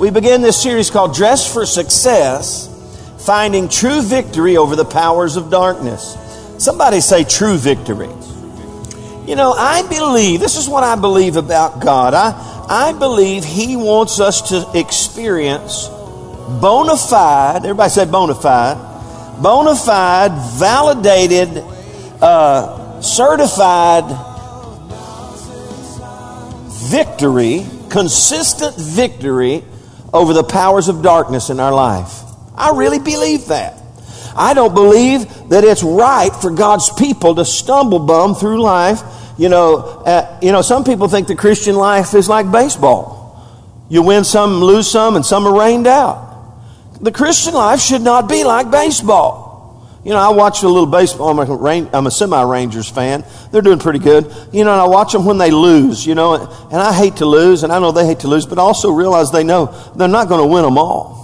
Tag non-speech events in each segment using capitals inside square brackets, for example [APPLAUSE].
We begin this series called Dress for Success Finding True Victory Over the Powers of Darkness. Somebody say true victory. You know, I believe, this is what I believe about God. I, I believe He wants us to experience bona fide, everybody said bona fide, bona fide, validated, uh, certified victory, consistent victory over the powers of darkness in our life. I really believe that. I don't believe that it's right for God's people to stumble bum through life. You know, uh, you know, some people think the Christian life is like baseball. You win some, lose some, and some are rained out. The Christian life should not be like baseball. You know, I watch a little baseball. I'm a, I'm a semi Rangers fan. They're doing pretty good. You know, and I watch them when they lose, you know, and I hate to lose, and I know they hate to lose, but I also realize they know they're not going to win them all.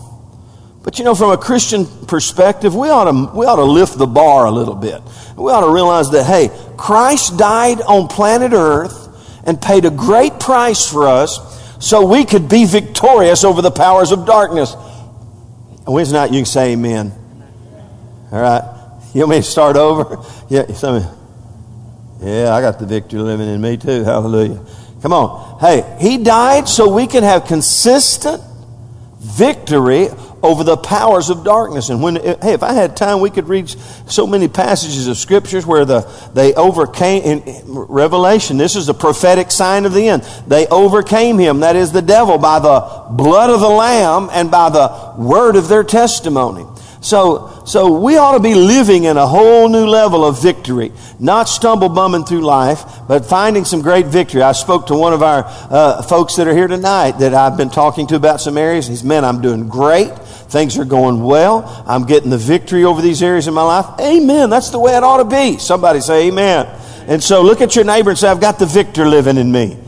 But you know, from a Christian perspective, we ought to, we ought to lift the bar a little bit. We ought to realize that, hey, Christ died on planet Earth and paid a great price for us so we could be victorious over the powers of darkness. And when it's not, you can say amen. All right. You want me to start over? Yeah, some, yeah, I got the victory living in me too. Hallelujah. Come on. Hey, he died so we can have consistent victory over the powers of darkness. And when, hey, if I had time, we could read so many passages of scriptures where the, they overcame, in Revelation, this is the prophetic sign of the end. They overcame him, that is the devil, by the blood of the Lamb and by the word of their testimony. So, so we ought to be living in a whole new level of victory, not stumble bumming through life, but finding some great victory. I spoke to one of our uh, folks that are here tonight that I've been talking to about some areas. He's, man, I'm doing great. Things are going well. I'm getting the victory over these areas in my life. Amen. That's the way it ought to be. Somebody say amen. And so look at your neighbor and say, I've got the victor living in me.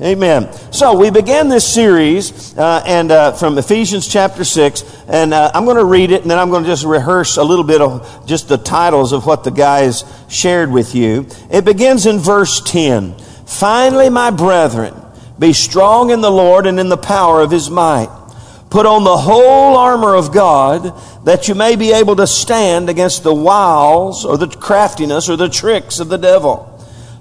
Amen. So we began this series uh, and uh, from Ephesians chapter six, and uh, I'm going to read it, and then I'm going to just rehearse a little bit of just the titles of what the guys shared with you. It begins in verse ten. Finally, my brethren, be strong in the Lord and in the power of His might. Put on the whole armor of God that you may be able to stand against the wiles or the craftiness or the tricks of the devil.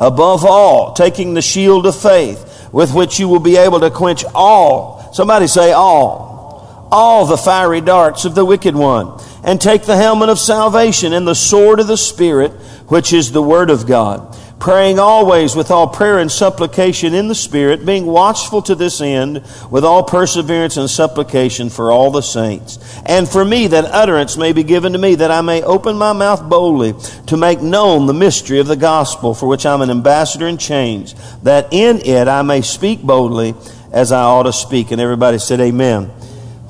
Above all, taking the shield of faith with which you will be able to quench all, somebody say all, all the fiery darts of the wicked one. And take the helmet of salvation and the sword of the Spirit, which is the word of God praying always with all prayer and supplication in the Spirit, being watchful to this end with all perseverance and supplication for all the saints. And for me, that utterance may be given to me, that I may open my mouth boldly to make known the mystery of the gospel, for which I'm an ambassador in chains, that in it I may speak boldly as I ought to speak. And everybody said, Amen.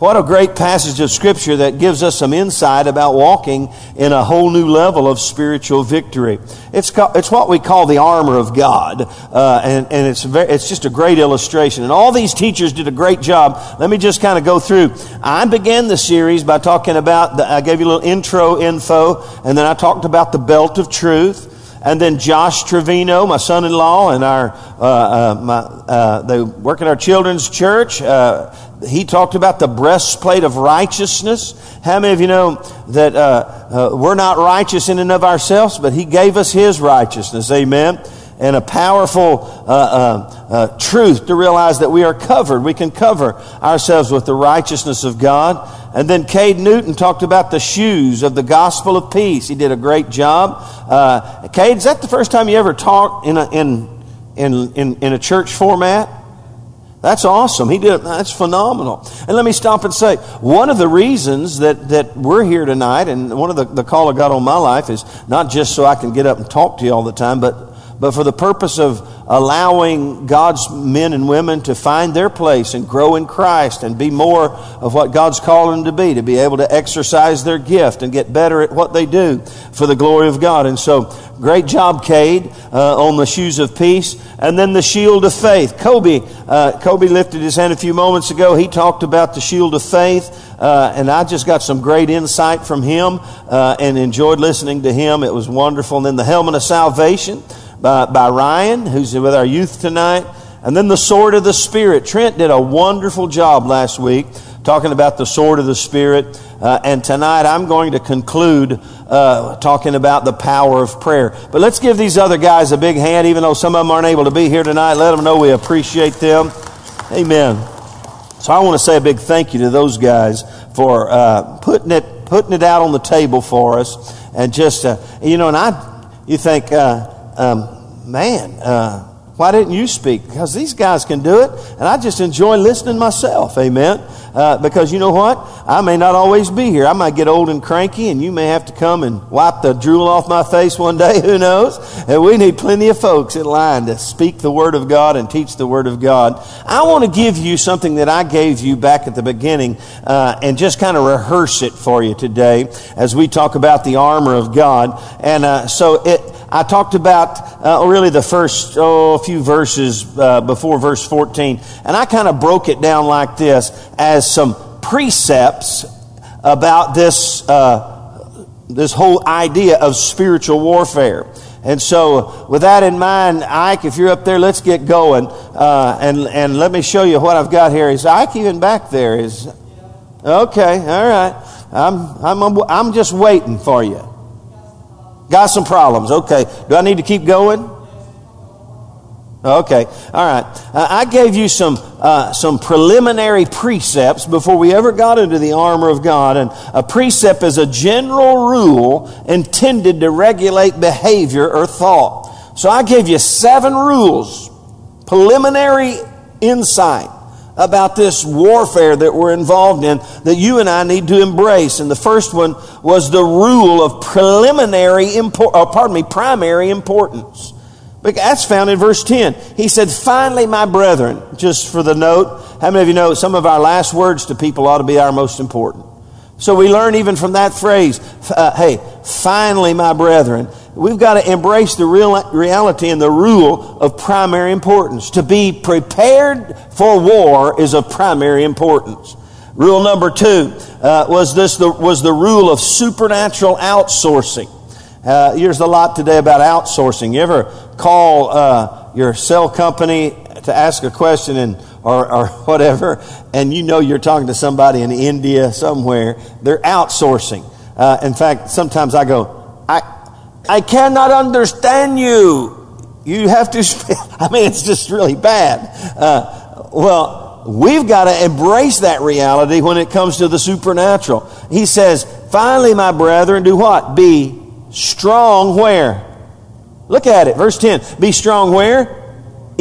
What a great passage of Scripture that gives us some insight about walking in a whole new level of spiritual victory. It's, it's what we call the armor of God, uh, and, and it's, very, it's just a great illustration. And all these teachers did a great job. Let me just kind of go through. I began the series by talking about, the, I gave you a little intro info, and then I talked about the belt of truth. And then Josh Trevino, my son-in-law, and our uh, uh, my, uh, they work at our children's church. Uh, he talked about the breastplate of righteousness. How many of you know that uh, uh, we're not righteous in and of ourselves, but He gave us His righteousness? Amen. And a powerful uh, uh, uh, truth to realize that we are covered. We can cover ourselves with the righteousness of God. And then Cade Newton talked about the shoes of the gospel of peace. He did a great job. Uh, Cade, is that the first time you ever talked in a, in, in, in, in a church format? That's awesome. He did. That's phenomenal. And let me stop and say, one of the reasons that, that we're here tonight, and one of the, the call of God on my life is not just so I can get up and talk to you all the time, but, but for the purpose of, allowing God's men and women to find their place and grow in Christ and be more of what God's called them to be, to be able to exercise their gift and get better at what they do for the glory of God. And so, great job, Cade, uh, on the shoes of peace. And then the shield of faith. Kobe, uh, Kobe lifted his hand a few moments ago. He talked about the shield of faith. Uh, and I just got some great insight from him uh, and enjoyed listening to him. It was wonderful. And then the helmet of salvation by, by Ryan, who's with our youth tonight. And then the sword of the Spirit. Trent did a wonderful job last week talking about the sword of the Spirit. Uh, and tonight I'm going to conclude uh, talking about the power of prayer. But let's give these other guys a big hand, even though some of them aren't able to be here tonight. Let them know we appreciate them. Amen. So I want to say a big thank you to those guys for uh, putting it putting it out on the table for us, and just uh, you know, and I you think uh, um, man, uh, why didn't you speak? Because these guys can do it, and I just enjoy listening myself. Amen. Uh, because you know what? I may not always be here. I might get old and cranky, and you may have to come and wipe the drool off my face one day. [LAUGHS] Who knows? And we need plenty of folks in line to speak the Word of God and teach the Word of God. I want to give you something that I gave you back at the beginning uh, and just kind of rehearse it for you today as we talk about the armor of God. And uh, so it I talked about uh, really the first oh, few verses uh, before verse 14, and I kind of broke it down like this as some precepts about this uh, this whole idea of spiritual warfare. And so, with that in mind, Ike, if you're up there, let's get going. Uh, and and let me show you what I've got here. Is Ike even back there? Is okay? All right. I'm I'm I'm just waiting for you. Got some problems. Okay. Do I need to keep going? Okay. All right. Uh, I gave you some uh, some preliminary precepts before we ever got into the armor of God, and a precept is a general rule intended to regulate behavior or thought. So I gave you seven rules, preliminary insight about this warfare that we're involved in that you and I need to embrace. And the first one was the rule of preliminary, import, uh, pardon me, primary importance. But that's found in verse 10. He said, Finally, my brethren, just for the note, how many of you know some of our last words to people ought to be our most important? So we learn even from that phrase, uh, hey, finally, my brethren, we've got to embrace the real reality and the rule of primary importance. To be prepared for war is of primary importance. Rule number two uh, was this the, was the rule of supernatural outsourcing. Uh, there's a lot today about outsourcing. You ever call uh, your cell company to ask a question and or, or [LAUGHS] whatever, and you know you're talking to somebody in India somewhere, they're outsourcing. Uh, in fact, sometimes I go, I, I cannot understand you. You have to, [LAUGHS] I mean, it's just really bad. Uh, well, we've got to embrace that reality when it comes to the supernatural. He says, finally, my brethren, do what? Be strong where? Look at it, verse 10. Be strong where?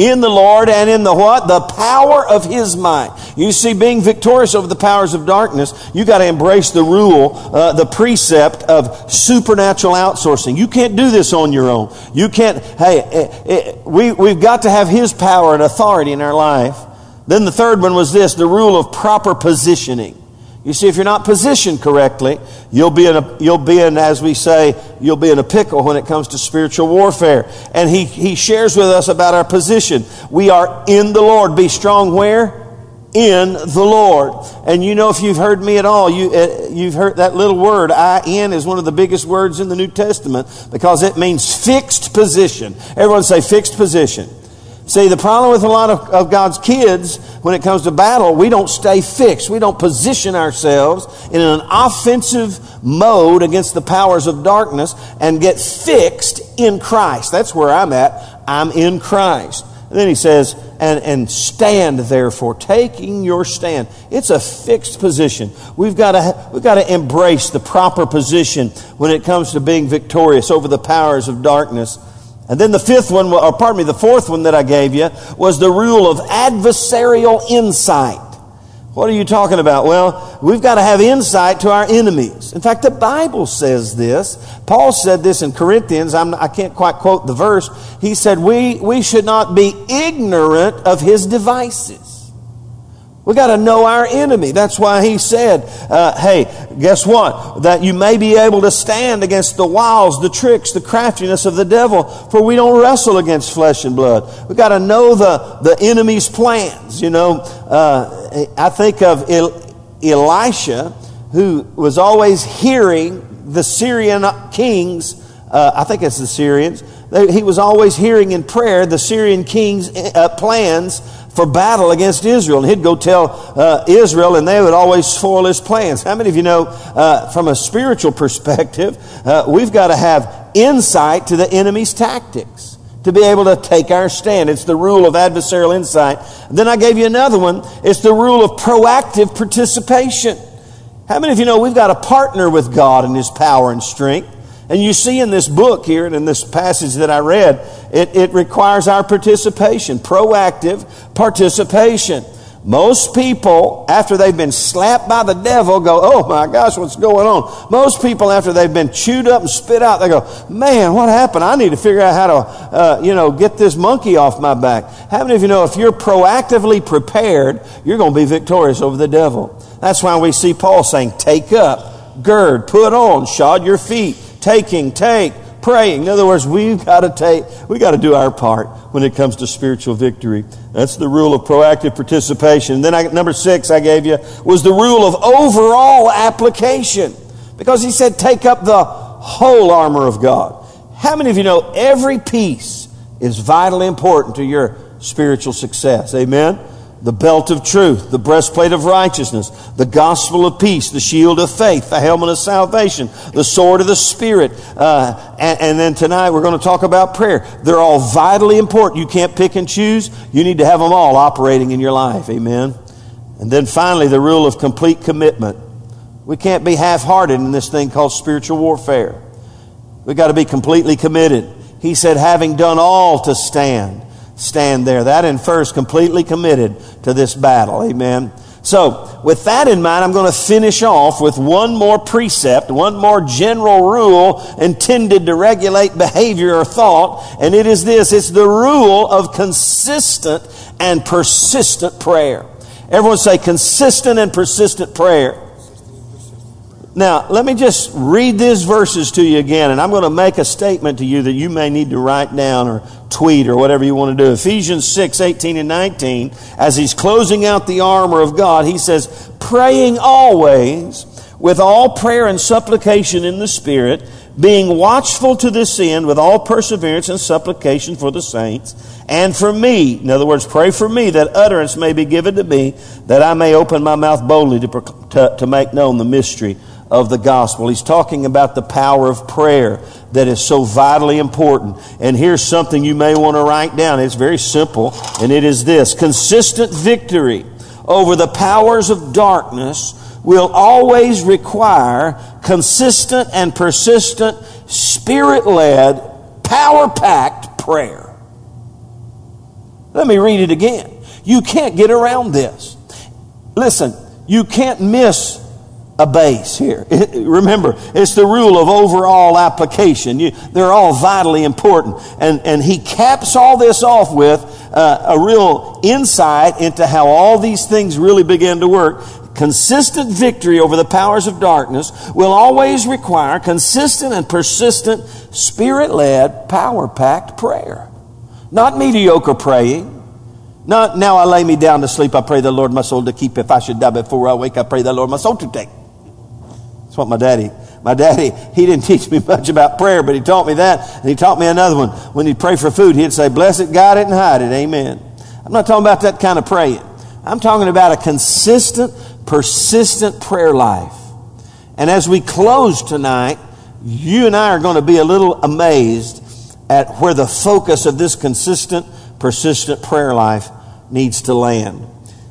In the Lord and in the what? The power of His might. You see, being victorious over the powers of darkness, you got to embrace the rule, uh, the precept of supernatural outsourcing. You can't do this on your own. You can't, hey, it, it, we, we've got to have His power and authority in our life. Then the third one was this, the rule of proper positioning. You see, if you're not positioned correctly, you'll be in a, you'll be in, as we say, you'll be in a pickle when it comes to spiritual warfare. And he, he shares with us about our position. We are in the Lord. Be strong where? In the Lord. And you know, if you've heard me at all, you, uh, you've heard that little word, I-N, is one of the biggest words in the New Testament because it means fixed position. Everyone say fixed position. See, the problem with a lot of, of, God's kids when it comes to battle, we don't stay fixed. We don't position ourselves in an offensive mode against the powers of darkness and get fixed in Christ. That's where I'm at. I'm in Christ. And then he says, and, and stand therefore, taking your stand. It's a fixed position. We've got to, we've got to embrace the proper position when it comes to being victorious over the powers of darkness. And then the fifth one, or pardon me, the fourth one that I gave you was the rule of adversarial insight. What are you talking about? Well, we've got to have insight to our enemies. In fact, the Bible says this. Paul said this in Corinthians. I'm, I can not quite quote the verse. He said, we, we should not be ignorant of his devices. We got to know our enemy. That's why he said, uh, hey, guess what? That you may be able to stand against the wiles, the tricks, the craftiness of the devil, for we don't wrestle against flesh and blood. We got to know the, the enemy's plans. You know, uh, I think of El- Elisha, who was always hearing the Syrian kings, uh, I think it's the Syrians, he was always hearing in prayer the Syrian king's uh, plans for battle against Israel. And he'd go tell uh, Israel, and they would always spoil his plans. How many of you know, uh, from a spiritual [LAUGHS] perspective, uh, we've got to have insight to the enemy's tactics to be able to take our stand. It's the rule of adversarial insight. then I gave you another one. It's the rule of proactive participation. How many of you know we've got to partner with God in His power and strength? And you see in this book here and in this passage that I read, it, it requires our participation, proactive participation. Most people, after they've been slapped by the devil, go, Oh my gosh, what's going on? Most people, after they've been chewed up and spit out, they go, Man, what happened? I need to figure out how to, uh, you know, get this monkey off my back. How many of you know if you're proactively prepared, you're going to be victorious over the devil? That's why we see Paul saying, Take up, gird, put on, shod your feet taking, take, praying. In other words, we've got to take, we got to do our part when it comes to spiritual victory. That's the rule of proactive participation. And then I, number six I gave you was the rule of overall application. Because he said, take up the whole armor of God. How many of you know every piece is vitally important to your spiritual success? Amen? The belt of truth, the breastplate of righteousness, the gospel of peace, the shield of faith, the helmet of salvation, the sword of the Spirit. Uh, and, and, then tonight we're going to talk about prayer. They're all vitally important. You can't pick and choose. You need to have them all operating in your life. Amen. And then finally, the rule of complete commitment. We can't be half hearted in this thing called spiritual warfare. We've got to be completely committed. He said, having done all to stand stand there. That infers completely committed to this battle. Amen. So, with that in mind, I'm going to finish off with one more precept, one more general rule intended to regulate behavior or thought, and it is this it's the rule of consistent and persistent prayer. Everyone say consistent and persistent prayer. Now, let me just read these verses to you again, and I'm going to make a statement to you that you may need to write down or tweet or whatever you want to do. Ephesians 6, 18 and 19, as he's closing out the armor of God, he says, praying always with all prayer and supplication in the Spirit, being watchful to this end with all perseverance and supplication for the saints and for me. In other words, pray for me that utterance may be given to me, that I may open my mouth boldly to, to, to make known the mystery of the gospel. He's talking about the power of prayer that is so vitally important. And here's something you may want to write down. It's very simple, and it is this consistent victory over the powers of darkness will always require consistent and persistent, spirit led, power packed prayer. Let me read it again. You can't get around this. Listen, you can't miss a base here. [LAUGHS] remember, it's the rule of overall application. You, they're all vitally important. And, and he caps all this off with uh, a real insight into how all these things really begin to work. Consistent victory over the powers of darkness will always require consistent and persistent, spirit led, power packed prayer. Not mediocre praying. Not now I lay me down to sleep, I pray the Lord my soul to keep. If I should die before I wake, I pray the Lord my soul to take. That's what my daddy, my daddy, he didn't [LAUGHS] teach me much about prayer, but he taught me that. And he taught me another one. When he'd pray for food, he'd say, bless it, guide it, and hide it. Amen. I'm not talking about that kind of praying. I'm talking about a consistent, persistent prayer life. And as we close tonight, you and I are going to be a little amazed at where the focus of this consistent, persistent prayer life needs to land.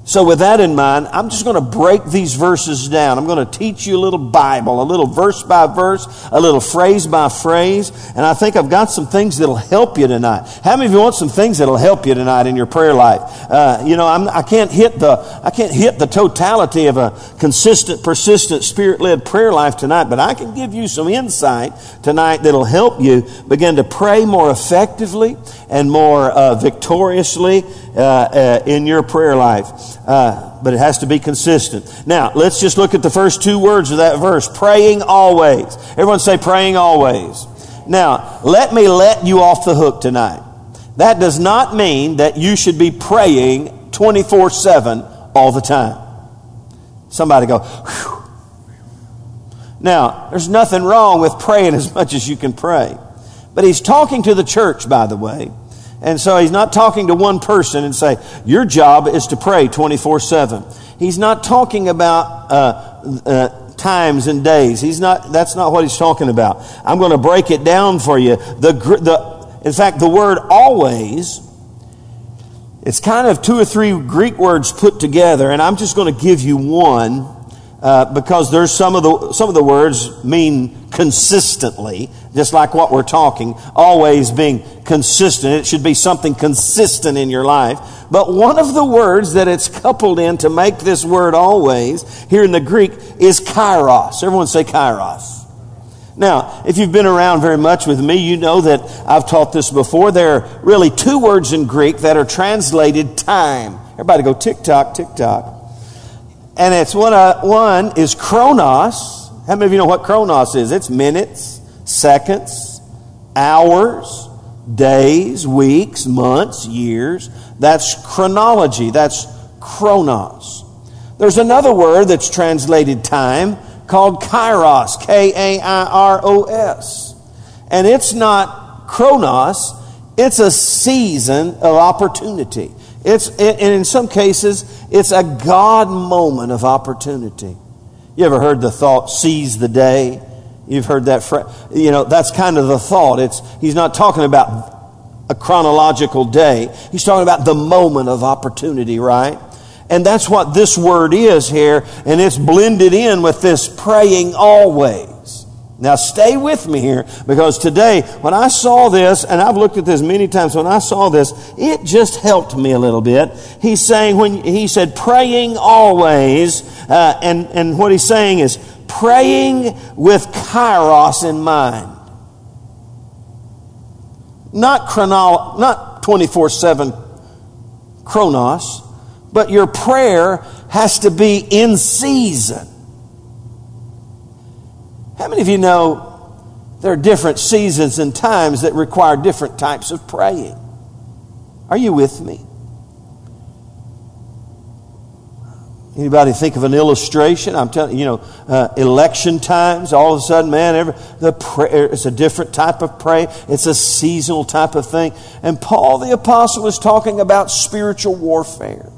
So, with that in mind, I'm just going to break these verses down. I'm going to teach you a little Bible, a little verse by verse, a little phrase by phrase. And I think I've got some things that'll help you tonight. How many of you want some things that'll help you tonight in your prayer life? Uh, you know, I'm, I can't hit the I can't hit the totality of a consistent, persistent, spirit-led prayer life tonight, but I can give you some insight tonight that'll help you begin to pray more effectively and more uh, victoriously uh, uh in your prayer life. Uh, but it has to be consistent. Now, let's just look at the first two words of that verse praying always. Everyone say praying always. Now, let me let you off the hook tonight. That does not mean that you should be praying 24 7 all the time. Somebody go, Whew. Now, there's nothing wrong with praying as much as you can pray. But he's talking to the church, by the way. And so he's not talking to one person and say, your job is to pray 24 7. He's not talking about uh, uh, times and days. He's not, that's not what he's talking about. I'm going to break it down for you. The, the, in fact, the word always, it's kind of two or three Greek words put together, and I'm just going to give you one uh, because there's some of the some of the words mean consistently, just like what we're talking. Always being consistent. It should be something consistent in your life. But one of the words that it's coupled in to make this word always here in the Greek is kairos. Everyone say kairos. Now, if you've been around very much with me, you know that I've taught this before. There are really two words in Greek that are translated time. Everybody go tick tock, tick tock. And it's one, uh, one is chronos. How many of you know what chronos is? It's minutes, seconds, hours, days, weeks, months, years. That's chronology. That's chronos. There's another word that's translated time called kairos, K A I R O S. And it's not chronos, it's a season of opportunity. It's, and in some cases, it's a God moment of opportunity. You ever heard the thought, seize the day? You've heard that phrase. You know, that's kind of the thought. It's, he's not talking about a chronological day. He's talking about the moment of opportunity, right? And that's what this word is here, and it's blended in with this praying always. Now, stay with me here because today, when I saw this, and I've looked at this many times, when I saw this, it just helped me a little bit. He's saying, when he said praying always, uh, and, and what he's saying is praying with kairos in mind. Not chrono, not 24 7 chronos, but your prayer has to be in season. How many of you know there are different seasons and times that require different types of praying? Are you with me? Anybody think of an illustration? I'm telling you, know, uh, election times. All of a sudden, man, every, the prayer it's a different type of prayer. It's a seasonal type of thing. And Paul the apostle was talking about spiritual warfare,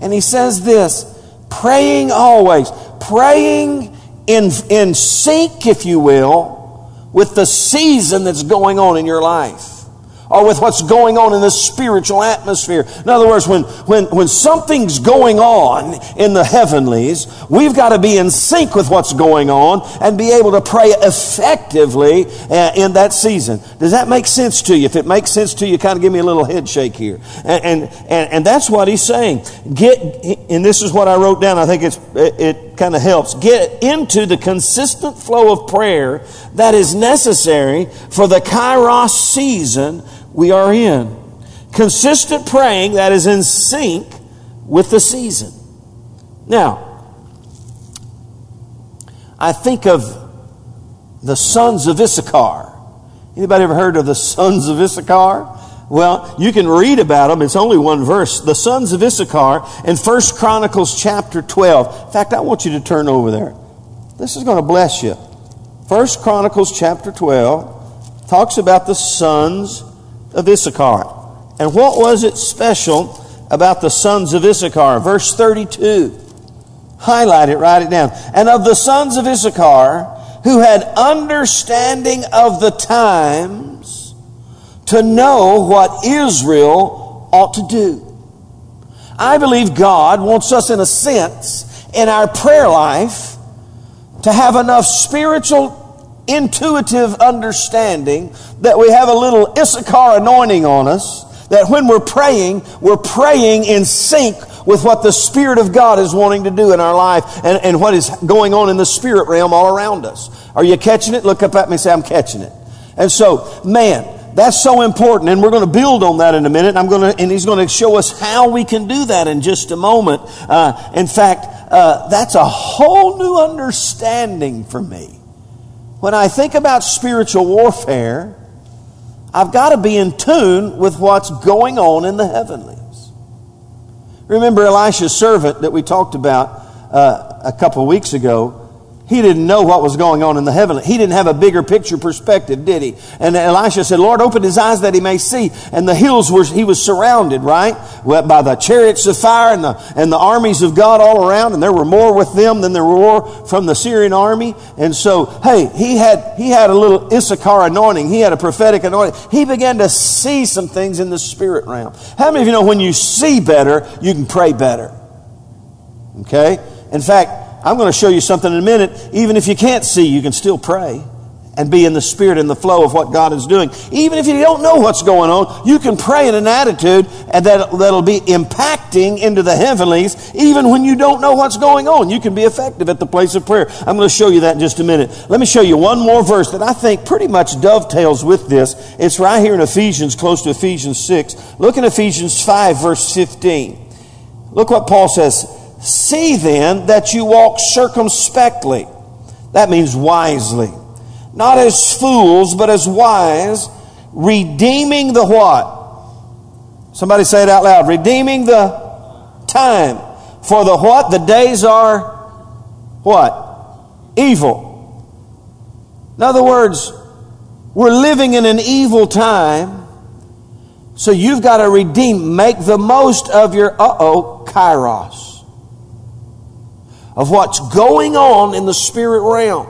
and he says this: praying always, praying in, in sync, if you will, with the season that's going on in your life or with what's going on in the spiritual atmosphere. In other words, when, when, when something's going on in the heavenlies, we've got to be in sync with what's going on and be able to pray effectively uh, in that season. Does that make sense to you? If it makes sense to you, kind of give me a little head shake here. And, and, and, and that's what he's saying. Get, and this is what I wrote down. I think it's, it, it kind of helps. Get into the consistent flow of prayer that is necessary for the kairos season we are in. Consistent praying that is in sync with the season. Now, I think of the sons of Issachar. Anybody ever heard of the sons of Issachar? Well, you can read about them. It's only one verse. The sons of Issachar in First Chronicles chapter 12. In fact, I want you to turn over there. This is going to bless you. First Chronicles chapter 12 talks about the sons of Issachar. And what was it special about the sons of Issachar? Verse 32. Highlight it, write it down. And of the sons of Issachar, who had understanding of the times to know what Israel ought to do. I believe God wants us, in a sense, in our prayer life, to have enough spiritual, intuitive understanding that we have a little Issachar anointing on us, that when we're praying, we're praying in sync with what the Spirit of God is wanting to do in our life and, and what is going on in the spirit realm all around us. Are you catching it? Look up at me and say, I'm catching it. And so, man, that's so important, and we're going to build on that in a minute. I'm going to, and he's going to show us how we can do that in just a moment. Uh, in fact, uh, that's a whole new understanding for me. When I think about spiritual warfare, I've got to be in tune with what's going on in the heavenlies. Remember Elisha's servant that we talked about uh, a couple weeks ago he didn't know what was going on in the heavenly. He didn't have a bigger picture perspective, did he? And Elisha said, Lord, open his eyes that he may see. And the hills were, he was surrounded, right? By the chariots of fire and the, and the armies of God all around. And there were more with them than there were from the Syrian army. And so, hey, he had, he had a little Issachar anointing. He had a prophetic anointing. He began to see some things in the spirit realm. How many of you know when you see better, you can pray better? Okay? In fact, I'm going to show you something in a minute. Even if you can't see, you can still pray and be in the spirit and the flow of what God is doing. Even if you don't know what's going on, you can pray in an attitude and that, that'll be impacting into the heavenlies even when you don't know what's going on. You can be effective at the place of prayer. I'm going to show you that in just a minute. Let me show you one more verse that I think pretty much dovetails with this. It's right here in Ephesians, close to Ephesians 6. Look in Ephesians 5, verse 15. Look what Paul says. See then that you walk circumspectly. That means wisely. Not as fools, but as wise, redeeming the what? Somebody say it out loud. Redeeming the time. For the what? The days are what? Evil. In other words, we're living in an evil time. So you've got to redeem, make the most of your, uh oh, kairos of what's going on in the spirit realm.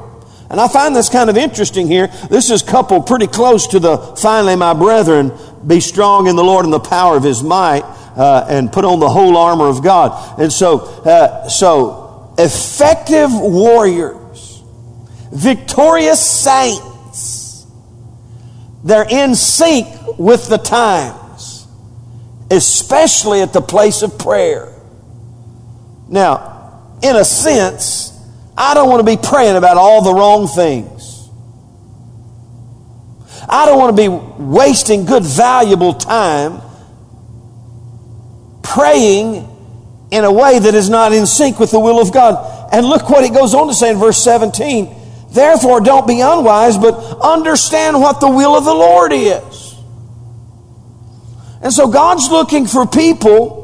And I find this kind of interesting here. This is coupled pretty close to the finally, my brethren, be strong in the Lord and the power of his might, uh, and put on the whole armor of God. And so, uh, so effective warriors, victorious saints, they're in sync with the times, especially at the place of prayer. Now, in a sense, I don't want to be praying about all the wrong things. I don't want to be wasting good, valuable time praying in a way that is not in sync with the will of God. And look what he goes on to say in verse 17. Therefore, don't be unwise, but understand what the will of the Lord is. And so God's looking for people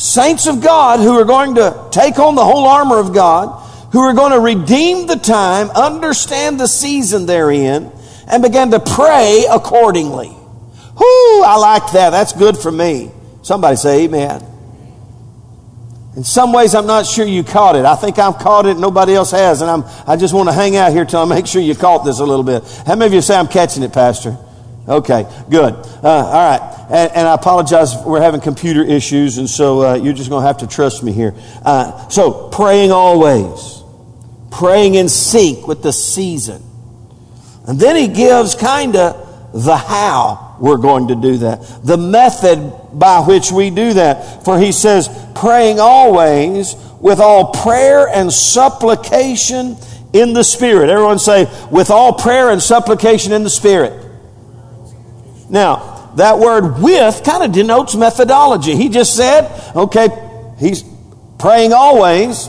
saints of God who are going to take on the whole armor of God, who are going to redeem the time, understand the season they're in, and begin to pray accordingly. Whoo, I like that. That's good for me. Somebody say amen. In some ways, I'm not sure you caught it. I think I've caught it, nobody else has, and I'm, I just want to hang out here till I make sure you caught this a little bit. How many of you say I'm catching it, Pastor? Okay, good. Uh, all right. And, and, I apologize, we're having computer issues, and so uh, you're just going to have to trust me here. Uh, so, praying always, praying in sync with the season. And then he gives kind of the how we're going to do that, the method by which we do that. For he says, praying always with all prayer and supplication in the Spirit. Everyone say, with all prayer and supplication in the Spirit. Now, that word with kind of denotes methodology. He just said, okay, he's praying always.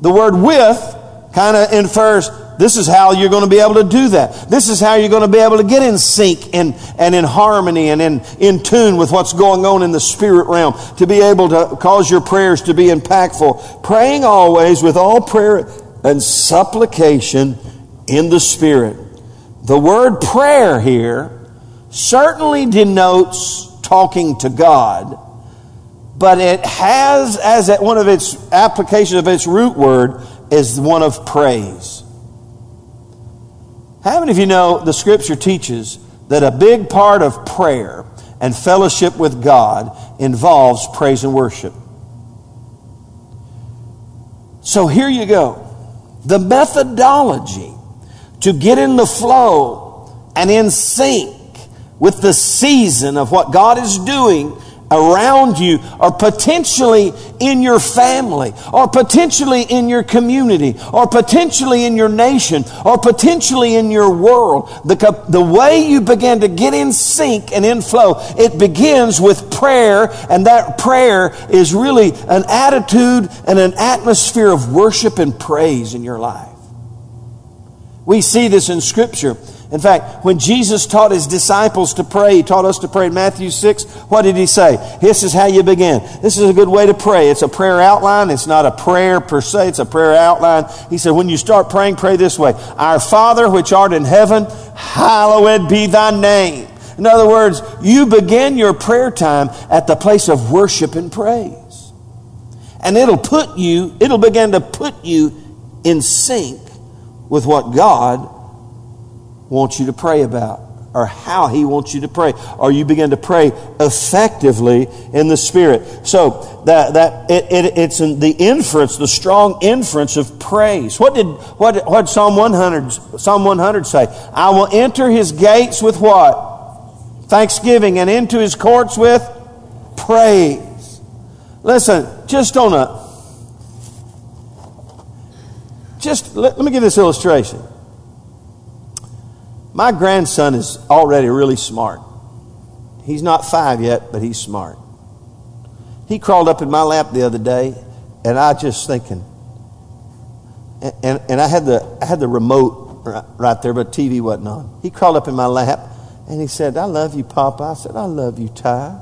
The word with kind of infers this is how you're going to be able to do that. This is how you're going to be able to get in sync and, and in harmony and in, in tune with what's going on in the spirit realm to be able to cause your prayers to be impactful. Praying always with all prayer and supplication in the spirit. The word prayer here certainly denotes talking to God, but it has as one of its applications of its root word is one of praise. How many of you know the scripture teaches that a big part of prayer and fellowship with God involves praise and worship? So here you go. The methodology to get in the flow and in sync with the season of what God is doing around you or potentially in your family or potentially in your community or potentially in your nation or potentially in your world. The, the way you begin to get in sync and in flow, it begins with prayer and that prayer is really an attitude and an atmosphere of worship and praise in your life. We see this in scripture. In fact, when Jesus taught his disciples to pray, he taught us to pray in Matthew 6. What did he say? This is how you begin. This is a good way to pray. It's a prayer outline. It's not a prayer per se. It's a prayer outline. He said, when you start praying, pray this way. Our Father which art in heaven, hallowed be thy name. In other words, you begin your prayer time at the place of worship and praise. And it'll put you, it'll begin to put you in sync with what God wants you to pray about or how he wants you to pray or you begin to pray effectively in the spirit. So that that it, it, it's in the inference the strong inference of praise. What did what what psalm 100 psalm 100 say? I will enter his gates with what? Thanksgiving and into his courts with praise. Listen just on a just let, let me give this illustration my grandson is already really smart. He's not five yet, but he's smart. He crawled up in my lap the other day, and I just thinking, and, and, I had the I had the remote right, right there, but TV wasn't on. He crawled up in my lap, and he said, "I love you, Papa." I said, "I love you, Ty."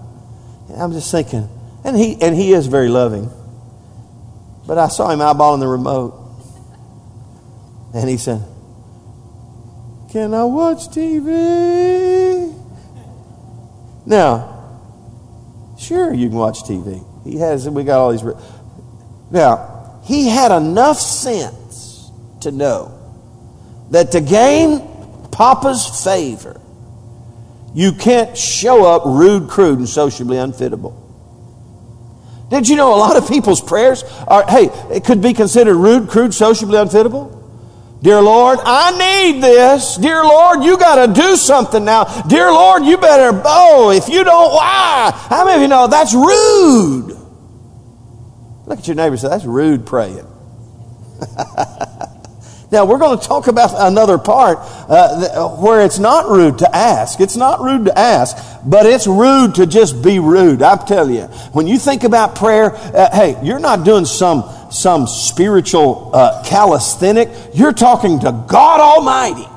And I'm just thinking, and he and he is very loving. But I saw him eyeballing the remote, and he said, can I watch TV? Now, sure, you can watch TV. He has, we got all these. Now, he had enough sense to know that to gain Papa's favor, you can't show up rude, crude, and sociably unfittable. Did you know a lot of people's prayers are, hey, it could be considered rude, crude, sociably unfittable? Dear Lord, I need this. Dear Lord, you got to do something now. Dear Lord, you better, oh, if you don't, why? How many of you know that's rude? Look at your neighbor and say, that's rude praying. [LAUGHS] now, we're going to talk about another part uh, where it's not rude to ask. It's not rude to ask, but it's rude to just be rude. I'm telling you. When you think about prayer, uh, hey, you're not doing some some spiritual uh, calisthenic. You're talking to God Almighty.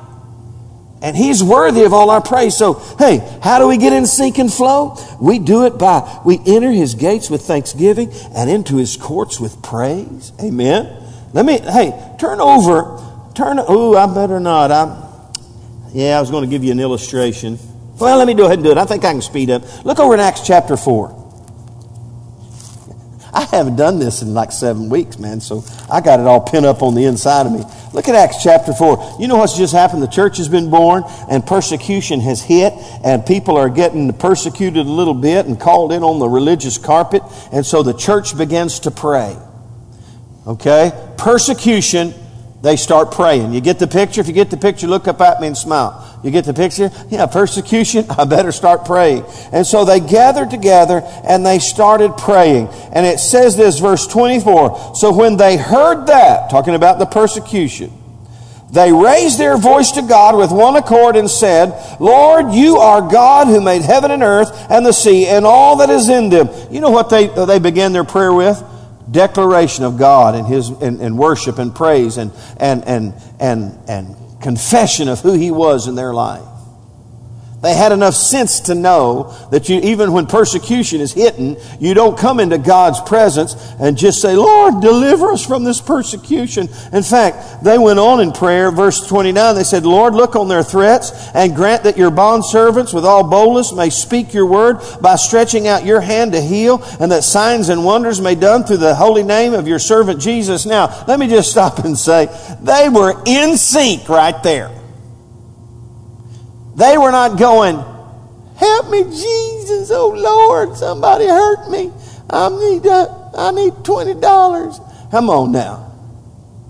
And He's worthy of all our praise. So, hey, how do we get in sync and flow? We do it by, we enter His gates with thanksgiving and into His courts with praise. Amen. Let me, hey, turn over, turn, oh, I better not. I'm, yeah, I was going to give you an illustration. Well, let me go ahead and do it. I think I can speed up. Look over in Acts chapter 4. I haven't done this in like seven weeks, man, so I got it all pinned up on the inside of me. Look at Acts chapter 4. You know what's just happened? The church has been born and persecution has hit and people are getting persecuted a little bit and called in on the religious carpet. And so the church begins to pray. Okay? Persecution, they start praying. You get the picture? If you get the picture, look up at me and smile. You get the picture? Yeah, persecution, [LAUGHS] I better start praying. And so they gathered together and they started praying. And it says this, verse 24. So when they heard that, talking about the persecution, they raised their voice to God with one accord and said, Lord, you are God who made heaven and earth and the sea and all that is in them. You know what they, they began their prayer with? Declaration of God and his and, and worship and praise and and and and and confession of who he was in their life. They had enough sense to know that you, even when persecution is hitting, you don't come into God's presence and just say, Lord, deliver us from this persecution. In fact, they went on in prayer, verse 29, they said, Lord, look on their threats and grant that your bondservants with all boldness may speak your word by stretching out your hand to heal and that signs and wonders may done through the holy name of your servant Jesus. Now, let me just stop and say, they were in sync right there. They were not going, Help me, Jesus. Oh, Lord, somebody hurt me. I need, uh, I need $20. Come on now.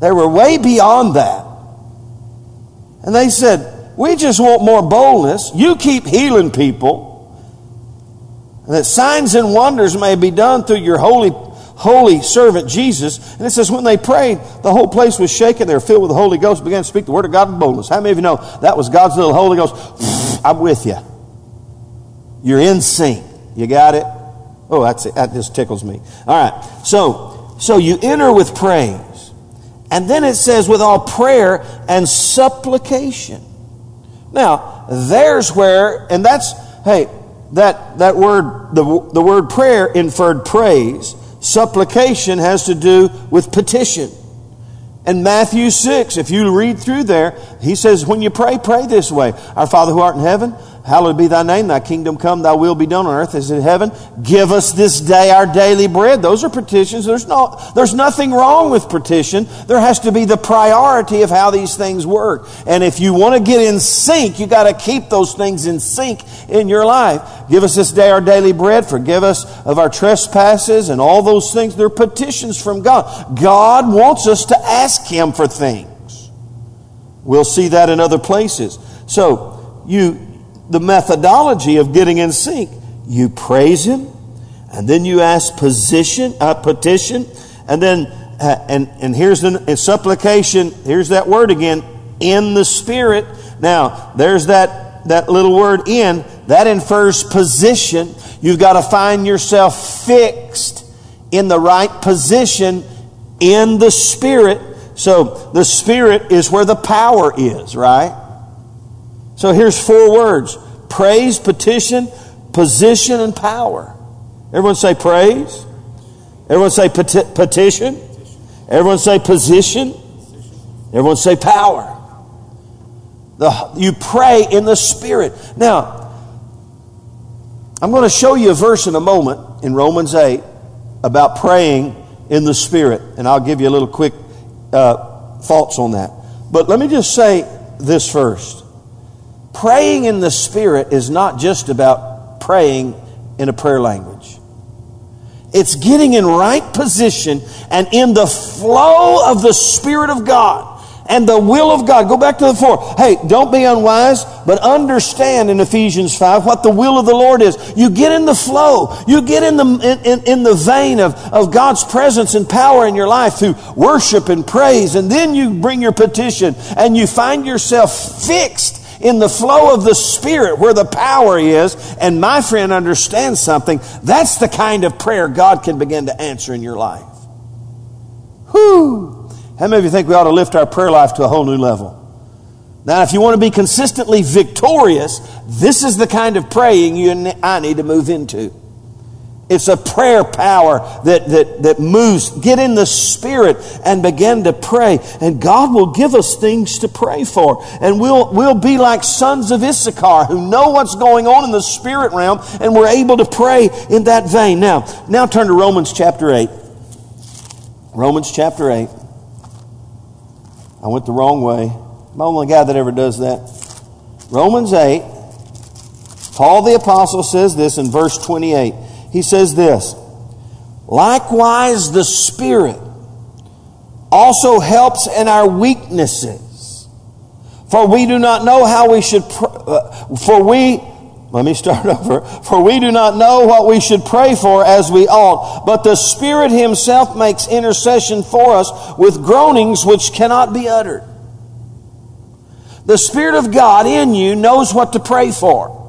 They were way beyond that. And they said, We just want more boldness. You keep healing people. And that signs and wonders may be done through your holy, holy servant Jesus. And it says, when they prayed, the whole place was shaken. They were filled with the Holy Ghost, began to speak the word of God in boldness. How many of you know that was God's little Holy Ghost? [SNIFFS] I'm with you. You're in sync. You got it? Oh, that's it. That just tickles me. All right. So, so you enter with praise. And then it says, with all prayer and supplication. Now, there's where, and that's, hey, that, that word, the, the word prayer inferred praise. Supplication has to do with petition. And Matthew 6, if you read through there, he says, when you pray, pray this way. Our Father who art in heaven, Hallowed be thy name, thy kingdom come, thy will be done on earth as in heaven. Give us this day our daily bread. Those are petitions. There's, no, there's nothing wrong with petition. There has to be the priority of how these things work. And if you want to get in sync, you got to keep those things in sync in your life. Give us this day our daily bread. Forgive us of our trespasses and all those things. They're petitions from God. God wants us to ask Him for things. We'll see that in other places. So, you, the methodology of getting in sync. You praise Him, and then you ask position, uh, petition, and then uh, and and here's the supplication. Here's that word again in the Spirit. Now there's that that little word in that infers position. You've got to find yourself fixed in the right position in the Spirit. So the Spirit is where the power is, right? So here's four words praise, petition, position, and power. Everyone say praise. Everyone say peti- petition. Everyone say position. Everyone say power. The, you pray in the Spirit. Now, I'm going to show you a verse in a moment in Romans 8 about praying in the Spirit, and I'll give you a little quick uh, thoughts on that. But let me just say this first. Praying in the Spirit is not just about praying in a prayer language. It's getting in right position and in the flow of the Spirit of God and the will of God. Go back to the four. Hey, don't be unwise, but understand in Ephesians 5 what the will of the Lord is. You get in the flow. You get in the, in, in, in, the vein of, of God's presence and power in your life through worship and praise. And then you bring your petition and you find yourself fixed in the flow of the Spirit where the power is. And my friend understands something. That's the kind of prayer God can begin to answer in your life. Whew. How many of you think we ought to lift our prayer life to a whole new level? Now, if you want to be consistently victorious, this is the kind of praying you and I need to move into. It's a prayer power that, that, that moves. Get in the Spirit and begin to pray. And God will give us things to pray for. And we'll, we'll be like sons of Issachar who know what's going on in the Spirit realm and we're able to pray in that vein. Now, now turn to Romans chapter 8. Romans chapter 8. I went the wrong way. I'm the only guy that ever does that. Romans 8. Paul the Apostle says this in verse 28 he says this Likewise, the Spirit also helps in our weaknesses. For we do not know how we should, pr- uh, for we, let me start [LAUGHS] over. For we do not know what we should pray for as we ought, but the Spirit Himself makes intercession for us with groanings which cannot be uttered. The Spirit of God in you knows what to pray for.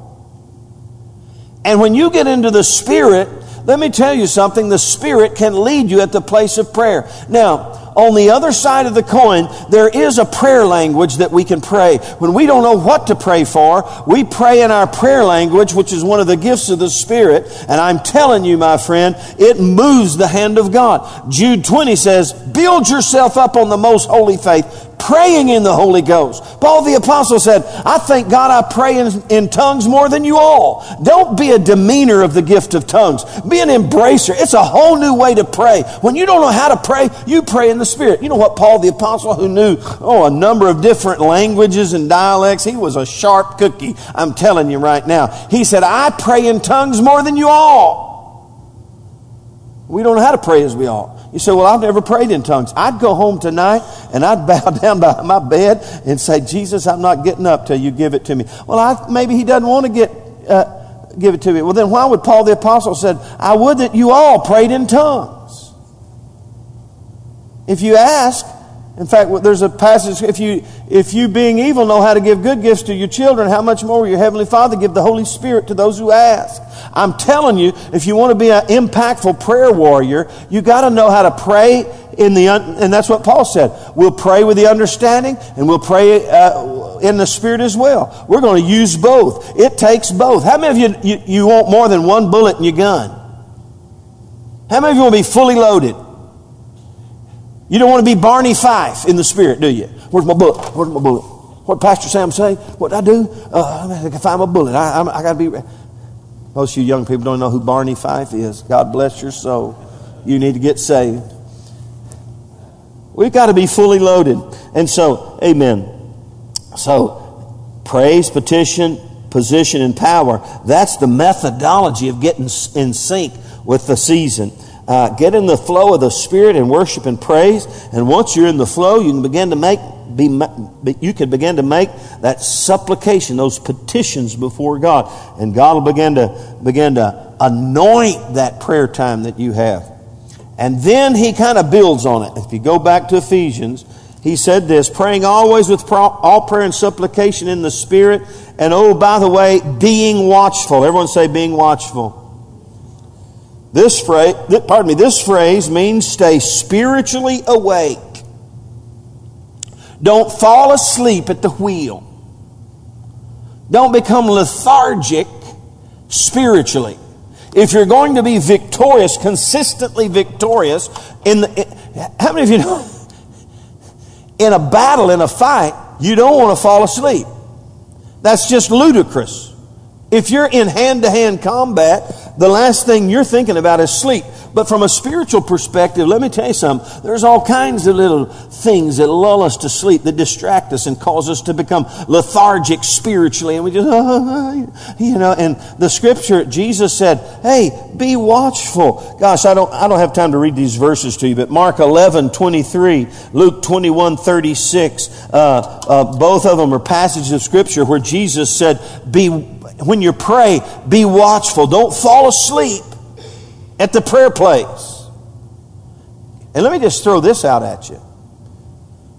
And when you get into the Spirit, let me tell you something, the Spirit can lead you at the place of prayer. Now, on the other side of the coin, there is a prayer language that we can pray. When we don't know what to pray for, we pray in our prayer language, which is one of the gifts of the Spirit. And I'm telling you, my friend, it moves the hand of God. Jude 20 says, build yourself up on the most holy faith praying in the Holy Ghost. Paul the Apostle said, I thank God I pray in, in, tongues more than you all. Don't be a demeanor of the gift of tongues. Be an embracer. It's a whole new way to pray. When you don't know how to pray, you pray in the Spirit. You know what Paul the Apostle, who knew, oh, a number of different languages and dialects, he was a sharp cookie. I'm telling you right now. He said, I pray in tongues more than you all. We don't know how to pray as we ought. You say, Well, I've never prayed in tongues. I'd go home tonight and I'd [LAUGHS] bow down by my bed and say, Jesus, I'm not getting up till you give it to me. Well, I, maybe he doesn't want to get, uh, give it to me. Well, then why would Paul the Apostle said, I would that you all prayed in tongues? If you ask, in fact, there's a passage, if you, if you being evil know how to give good gifts to your children, how much more will your Heavenly Father give the Holy Spirit to those who ask? I'm telling you, if you want to be an impactful prayer warrior, you got to know how to pray in the, and that's what Paul said. We'll pray with the understanding and we'll pray uh, in the Spirit as well. We're going to use both. It takes both. How many of you, you, you want more than one bullet in your gun? How many of you want to be fully loaded? You don't want to be Barney Fife in the spirit, do you? Where's my bullet? Where's my bullet? What Pastor Sam say? What did I do? Uh, I can find my bullet. I, I, I got to be. Most of you young people don't know who Barney Fife is. God bless your soul. You need to get saved. We've got to be fully loaded. And so, amen. So, praise, petition, position, and power. That's the methodology of getting in sync with the season. Uh, get in the flow of the Spirit and worship and praise. And once you're in the flow, you can begin to make be, you can begin to make that supplication, those petitions before God, and God will begin to begin to anoint that prayer time that you have. And then he kind of builds on it. If you go back to Ephesians, he said this praying always with all prayer and supplication in the Spirit, and oh, by the way, being watchful. Everyone say, being watchful. This phrase, pardon me, this phrase means stay spiritually awake. Don't fall asleep at the wheel. Don't become lethargic spiritually. If you're going to be victorious, consistently victorious, in the, how many of you know? [LAUGHS] In a battle, in a fight, you don't want to fall asleep. That's just ludicrous. If you're in hand to hand combat, the last thing you're thinking about is sleep. But from a spiritual perspective, let me tell you something. There's all kinds of little things that lull us to sleep, that distract us and cause us to become lethargic spiritually. And we just, [LAUGHS] you know, and the scripture, Jesus said, hey, be watchful. Gosh, I don't, I don't have time to read these verses to you, but Mark 11, 23, Luke 21, 36, uh, uh, both of them are passages of scripture where Jesus said, be when you pray, be watchful. Don't fall asleep at the prayer place. And let me just throw this out at you.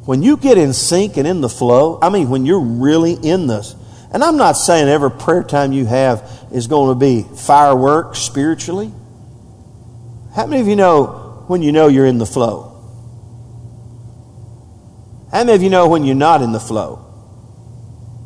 When you get in sync and in the flow, I mean, when you're really in this, and I'm not saying every prayer time you have is going to be fireworks spiritually. How many of you know when you know you're in the flow? How many of you know when you're not in the flow?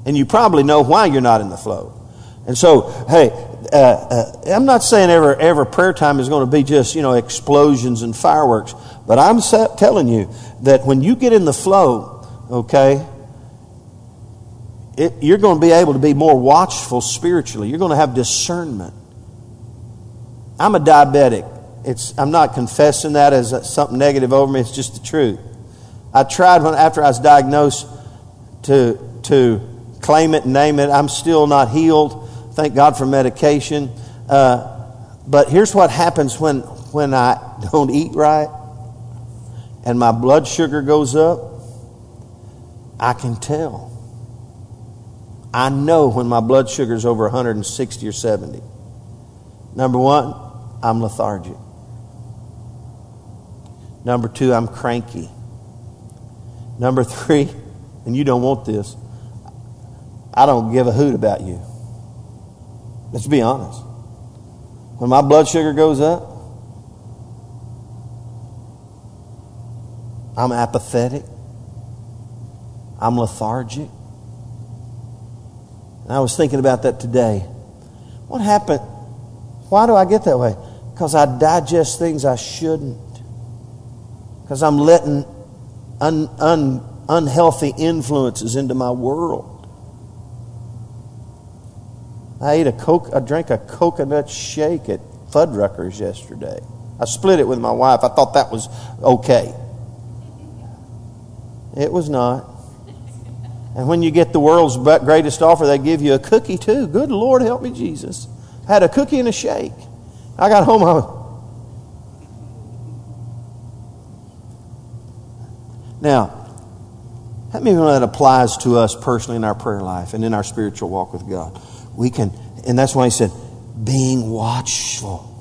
And you probably know why you're not in the flow. And so, hey, uh, uh, I'm not saying every, every prayer time is going to be just, you know, explosions and fireworks, but I'm telling you that when you get in the flow, okay, it, you're going to be able to be more watchful spiritually. You're going to have discernment. I'm a diabetic. It's, I'm not confessing that as something negative over me. It's just the truth. I tried when, after I was diagnosed to, to claim it name it. I'm still not healed. Thank God for medication. Uh, but here's what happens when, when I [LAUGHS] don't eat right and my blood sugar goes up. I can tell. I know when my blood sugar is over 160 or 70. Number one, I'm lethargic. Number two, I'm cranky. Number three, [LAUGHS] and you don't want this, I don't give a hoot about you. Let's be honest. When my blood sugar goes up, I'm apathetic. I'm lethargic. And I was thinking about that today. What happened? Why do I get that way? Because I digest things I shouldn't. Because I'm letting un, un, unhealthy influences into my world. I ate a coke. I drank a coconut shake at Fuddruckers yesterday. I split it with my wife. I thought that was okay. It was not. And when you get the world's greatest offer, they give you a cookie too. Good Lord, help me, Jesus. I had a cookie and a shake. I got home. I. Now, let me know that applies to us personally in our prayer life and in our spiritual walk with God? We can, and that's why he said, being watchful.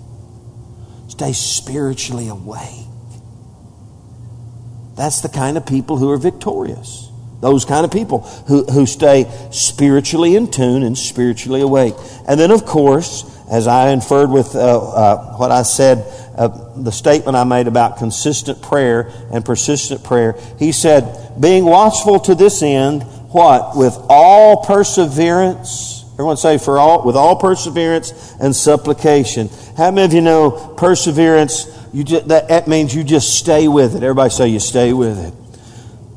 Stay spiritually awake. That's the kind of people who are victorious. Those kind of people who, who stay spiritually in tune and spiritually awake. And then, of course, as I inferred with uh, uh, what I said, uh, the statement I made about consistent prayer and persistent prayer, he said, being watchful to this end, what? With all perseverance. Everyone say, for all, with all perseverance and supplication. How many of you know perseverance? You just, that, that means you just stay with it. Everybody say you stay with it.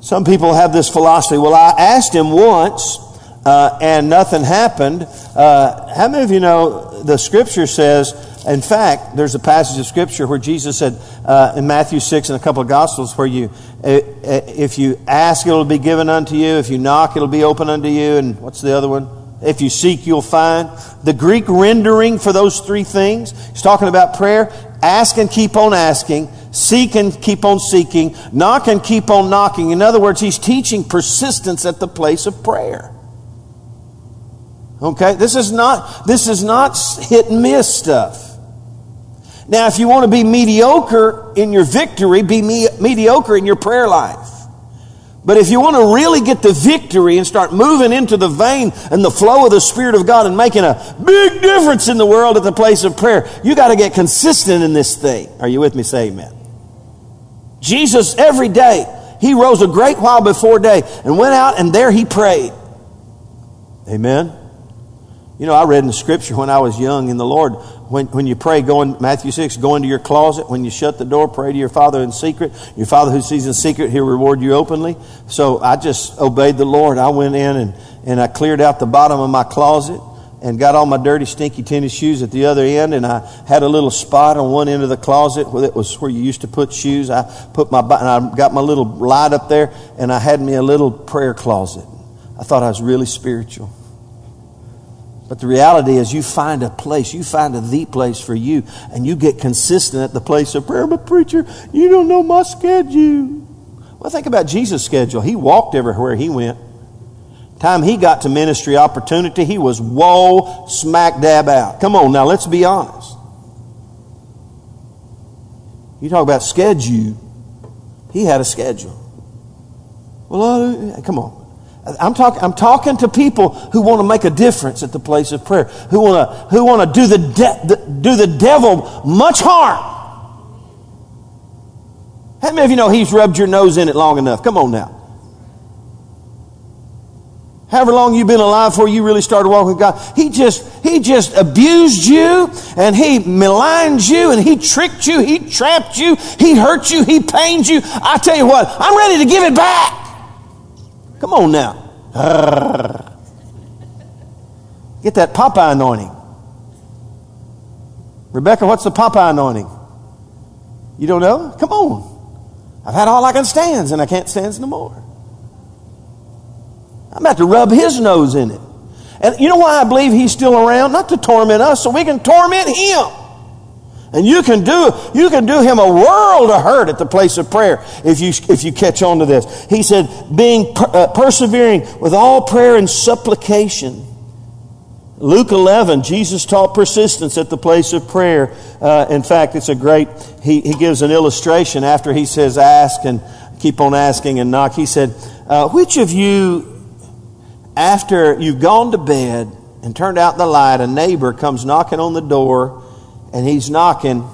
Some people have this philosophy. Well, I asked him once, uh, and nothing happened. Uh, how many of you know the scripture says, in fact, there's a passage of scripture where Jesus said uh, in Matthew 6 and a couple of gospels where you, uh, uh, if you ask, it'll be given unto you. If you knock, it'll be open unto you. And what's the other one? If you seek, you'll find. The Greek rendering for those three things, he's talking about prayer. Ask and keep on asking. Seek and keep on seeking. Knock and keep on knocking. In other words, he's teaching persistence at the place of prayer. Okay? This is not, this is not hit and miss stuff. Now, if you want to be mediocre in your victory, be me- mediocre in your prayer life. But if you want to really get the victory and start moving into the vein and the flow of the Spirit of God and making a big difference in the world at the place of prayer, you got to get consistent in this thing. Are you with me? Say amen. Jesus, every day, he rose a great while before day and went out and there he prayed. Amen. You know, I read in the scripture when I was young in the Lord, when, when you pray, go in Matthew 6, go into your closet. When you shut the door, pray to your Father in secret. Your Father who sees in secret, He'll reward you openly. So I just obeyed the Lord. I went in and, and I cleared out the bottom of my closet and got all my dirty, stinky tennis shoes at the other end. And I had a little spot on one end of the closet where it was where you used to put shoes. I put my, and I got my little light up there and I had me a little prayer closet. I thought I was really spiritual. But the reality is, you find a place, you find a the place for you, and you get consistent at the place of prayer. But, preacher, you don't know my schedule. Well, think about Jesus' schedule. He walked everywhere he went. Time he got to ministry opportunity, he was whoa, smack dab out. Come on now, let's be honest. You talk about schedule. He had a schedule. Well, uh, come on. I'm, talk, I'm talking to people who want to make a difference at the place of prayer, who want to, who want to do, the de- the, do the devil much harm. How many of you know he's rubbed your nose in it long enough? Come on now. However long you've been alive before you really started walking with God, he just, he just abused you and he maligned you and he tricked you, he trapped you, he hurt you, he pained you. I tell you what, I'm ready to give it back. Come on now. Get that Popeye anointing. Rebecca, what's the Popeye anointing? You don't know? Come on. I've had all I can stand and I can't stand no more. I'm about to rub his nose in it. And you know why I believe he's still around? Not to torment us, so we can torment him. And you can do, you can do him a world of hurt at the place of prayer if you, if you catch on to this. He said, being, uh, persevering with all prayer and supplication. Luke 11, Jesus taught persistence at the place of prayer. Uh, in fact, it's a great, he, he gives an illustration after he says ask and keep on asking and knock. He said, uh, which of you, after you've gone to bed and turned out the light, a neighbor comes knocking on the door and he's knocking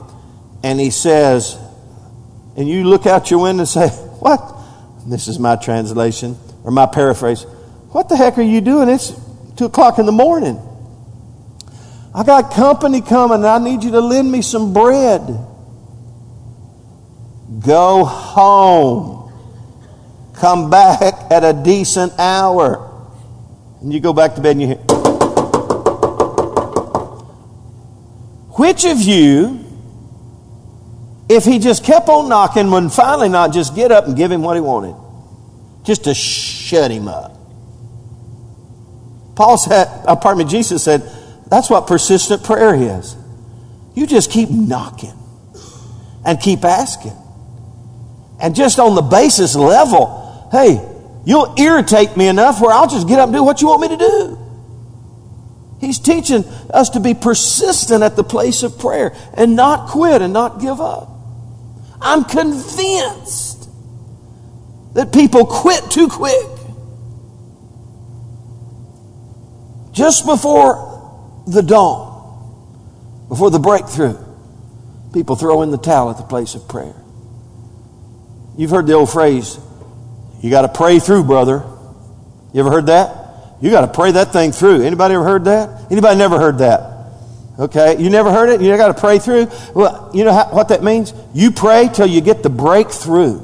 and he says, and you look out your window and say, [LAUGHS] What? This is my translation or my paraphrase. What the heck are you doing? It's two o'clock in the morning. I got company coming and I need you to lend me some bread. Go home. Come back at a decent hour. And you go back to bed and you hear, Which of you, if he just kept on knocking, would finally not just get up and give him what he wanted? Just to shut him up. Paul said, uh, pardon me, Jesus said, that's what persistent prayer is. You just keep knocking and keep asking. And just on the basis level, hey, you'll irritate me enough where I'll just get up and do what you want me to do. He's teaching us to be persistent at the place of prayer and not quit and not give up. I'm convinced that people quit too quick. Just before the dawn, before the breakthrough, people throw in the towel at the place of prayer. You've heard the old phrase, you got to pray through, brother. You ever heard that? You got to pray that thing through. Anybody ever heard that? Anybody never heard that? Okay, you never heard it? You got to pray through? Well, you know how, what that means? You pray till you get the breakthrough.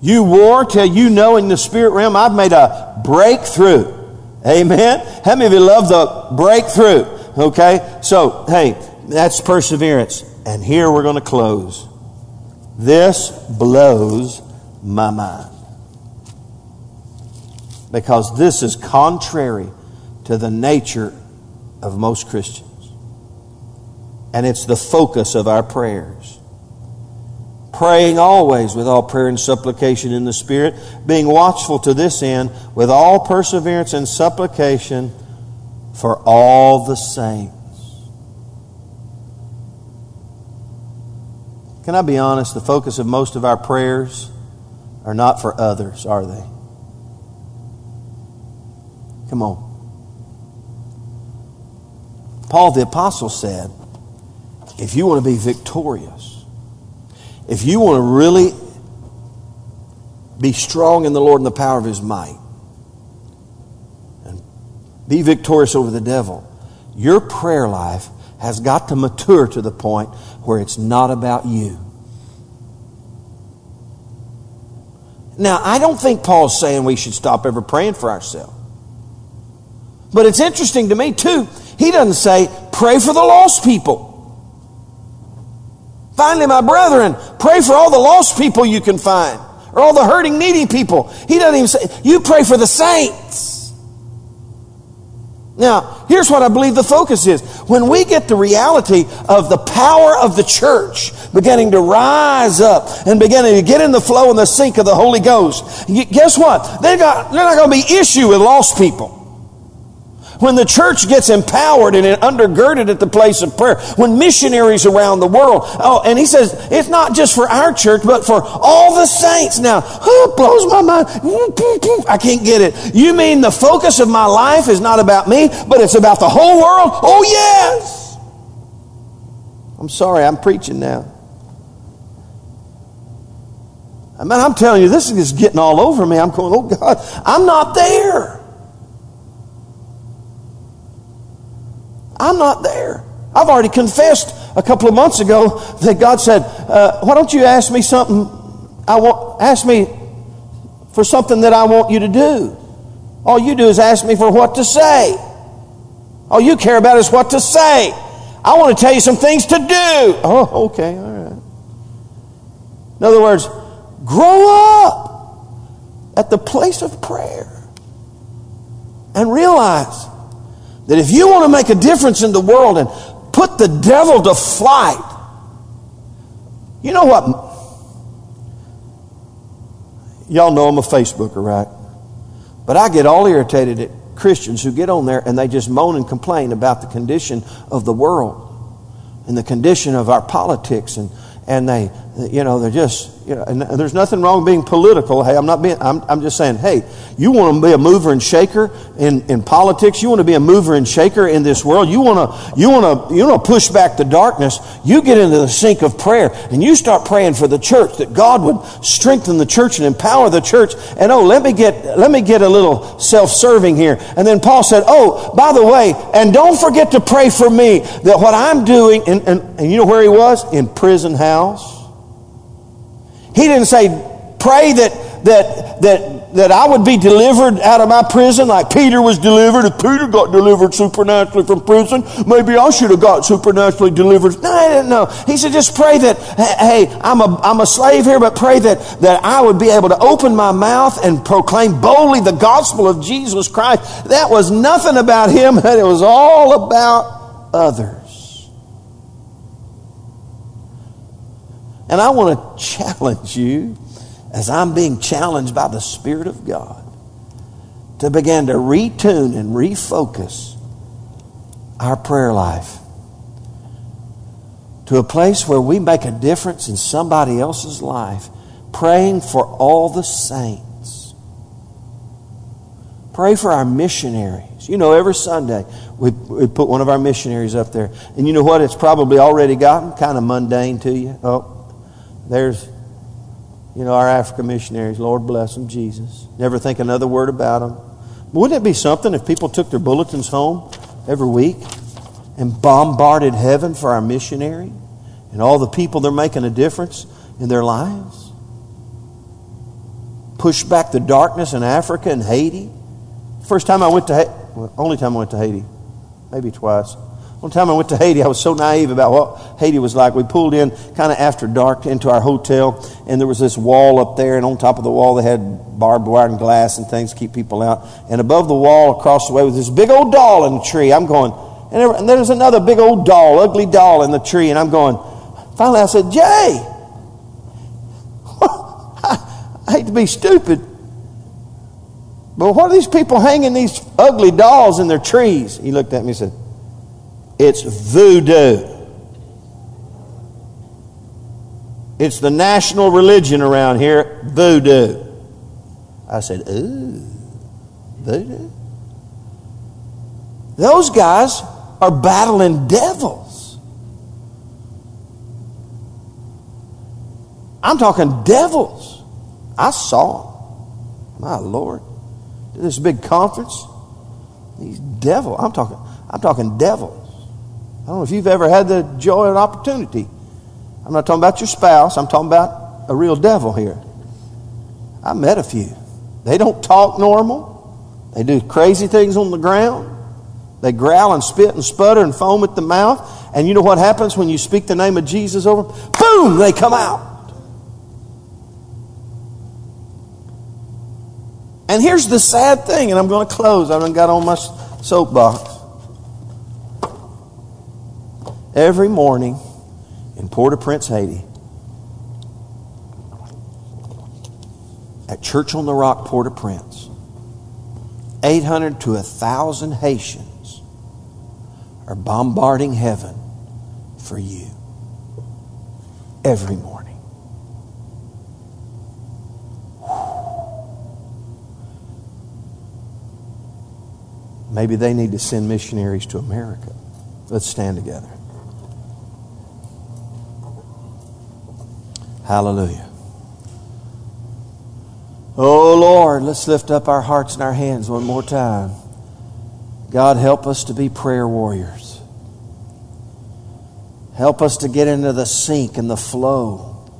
You war till you know in the spirit realm, I've made a breakthrough. Amen? How many of you love the breakthrough? Okay, so, hey, that's perseverance. And here we're going to close. This blows my mind. Because this is contrary to the nature of most Christians. And it's the focus of our prayers. Praying always with all prayer and supplication in the Spirit, being watchful to this end with all perseverance and supplication for all the saints. Can I be honest? The focus of most of our prayers are not for others, are they? Come on. Paul the Apostle said, if you want to be victorious, if you want to really be strong in the Lord and the power of His might, and be victorious over the devil, your prayer life has got to mature to the point where it's not about you. Now, I don't think Paul's saying we should stop ever praying for ourselves. But it's interesting to me, too. He doesn't say, pray for the lost people. Finally, my brethren, pray for all the lost people you can find, or all the hurting, needy people. He doesn't even say, you pray for the saints. Now, here's what I believe the focus is. When we get the reality of the power of the church beginning to rise up and beginning to get in the flow and the sync of the Holy Ghost, guess what? They got, they're not going to be issue with lost people. When the church gets empowered and undergirded at the place of prayer, when missionaries around the world, oh, and he says it's not just for our church, but for all the saints. Now, oh, blows my mind. I can't get it. You mean the focus of my life is not about me, but it's about the whole world? Oh, yes. I'm sorry, I'm preaching now. I mean, I'm telling you, this is getting all over me. I'm going, oh God, I'm not there. I'm not there. I've already confessed a couple of months ago that God said, uh, "Why don't you ask me something? I want ask me for something that I want you to do. All you do is ask me for what to say. All you care about is what to say. I want to tell you some things to do. [LAUGHS] Oh, okay, all right. In other words, grow up at the place of prayer and realize that if you want to make a difference in the world and put the devil to flight, you know what? Y'all know I'm a Facebooker, right? But I get all irritated at Christians who get on there and they just moan and complain about the condition of the world and the condition of our politics and, and they, you know, they're just, you know, and there's nothing wrong being political. Hey, I'm not being, I'm, I'm just saying, hey, you want to be a mover and shaker in, in politics. You want to be a mover and shaker in this world. You want to, you want to, you want to push back the darkness. You get into the sync of prayer and you start praying for the church that God would strengthen the church and empower the church. And oh, let me get, let me get a little self-serving here. And then Paul said, oh, by the way, and don't forget to pray for me that what I'm doing, and, and, and you know where he was? In prison house. He didn't say, pray that, that, that, that I would be delivered out of my prison like Peter was delivered. If Peter got delivered supernaturally from prison, maybe I should have got supernaturally delivered. No, didn't know. He said, just pray that, hey, I'm a, I'm a slave here, but pray that, that I would be able to open my mouth and proclaim boldly the gospel of Jesus Christ. That was nothing about him, [LAUGHS] that it was all about others. And I want to challenge you as I'm being challenged by the Spirit of God to begin to retune and refocus our prayer life to a place where we make a difference in somebody else's life, praying for all the saints. Pray for our missionaries. You know, every Sunday we, we put one of our missionaries up there. And you know what? It's probably already gotten kind of mundane to you. Oh, there's, you know, our African missionaries. Lord bless them, Jesus. Never think another word about them. Wouldn't it be something if people took their bulletins home every week and bombarded heaven for our missionary and all the people they're making a difference in their lives? Push back the darkness in Africa and Haiti. First time I went to Haiti, well, only time I went to Haiti, maybe twice. One time I went to Haiti, I was so naive about what Haiti was like. We pulled in kind of after dark into our hotel, and there was this wall up there, and on top of the wall they had barbed wire and glass and things to keep people out. And above the wall, across the way, was this big old doll in the tree. I'm going, and there, and there was another big old doll, ugly doll in the tree, and I'm going. Finally, I said, Jay, [LAUGHS] I hate to be stupid, but what are these people hanging these ugly dolls in their trees? He looked at me and said, it's voodoo. It's the national religion around here, voodoo. I said, ooh, voodoo? Those guys are battling devils. I'm talking devils. I saw them. My Lord. This big conference. These devils. I'm talking, I'm talking devils. I don't know if you've ever had the joy and opportunity. I'm not talking about your spouse, I'm talking about a real devil here. I met a few. They don't talk normal, they do crazy things on the ground. They growl and spit and sputter and foam at the mouth. And you know what happens when you speak the name of Jesus over them? Boom, they come out. And here's the sad thing, and I'm going to close. I have got on my soapbox. Every morning in Port au Prince, Haiti, at Church on the Rock, Port au Prince, 800 to 1,000 Haitians are bombarding heaven for you every morning. Maybe they need to send missionaries to America. Let's stand together. Hallelujah. Oh Lord, let's lift up our hearts and our hands one more time. God, help us to be prayer warriors. Help us to get into the sync and the flow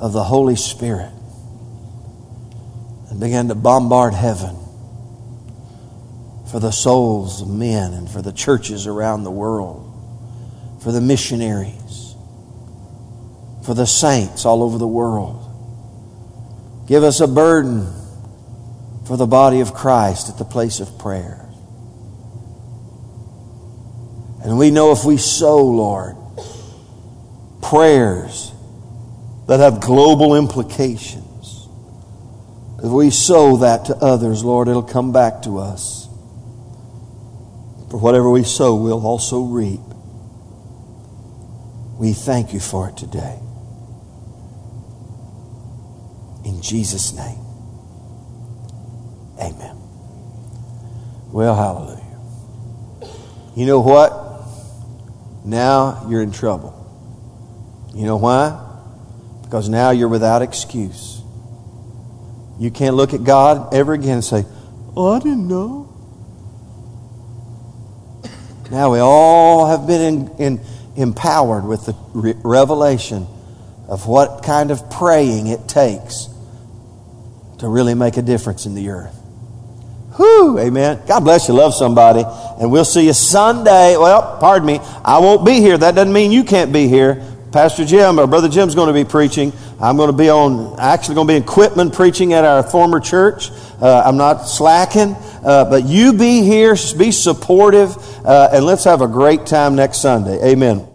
of the Holy Spirit and begin to bombard heaven for the souls of men and for the churches around the world, for the missionaries for the saints all over the world. Give us a burden for the body of Christ at the place of prayer. And we know if we sow, Lord, prayers that have global implications, if we sow that to others, Lord, it'll come back to us. For whatever we sow, we'll also reap. We thank you for it today. In Jesus' name. Amen. Well, hallelujah. You know what? Now you're in trouble. You know why? Because now you're without excuse. You can't look at God ever again and say, Oh, I didn't know. Now we all have been in, in, empowered with the re- revelation of what kind of praying it takes to really make a difference in the earth. Whew, amen. God bless you. Love somebody. And we'll see you Sunday. Well, pardon me. I won't be here. That doesn't mean you can't be here. Pastor Jim or Brother Jim's going to be preaching. I'm going to be on, actually going to be in Quitman preaching at our former church. Uh, I'm not slacking. Uh, but you be here, be supportive, uh, and let's have a great time next Sunday. Amen.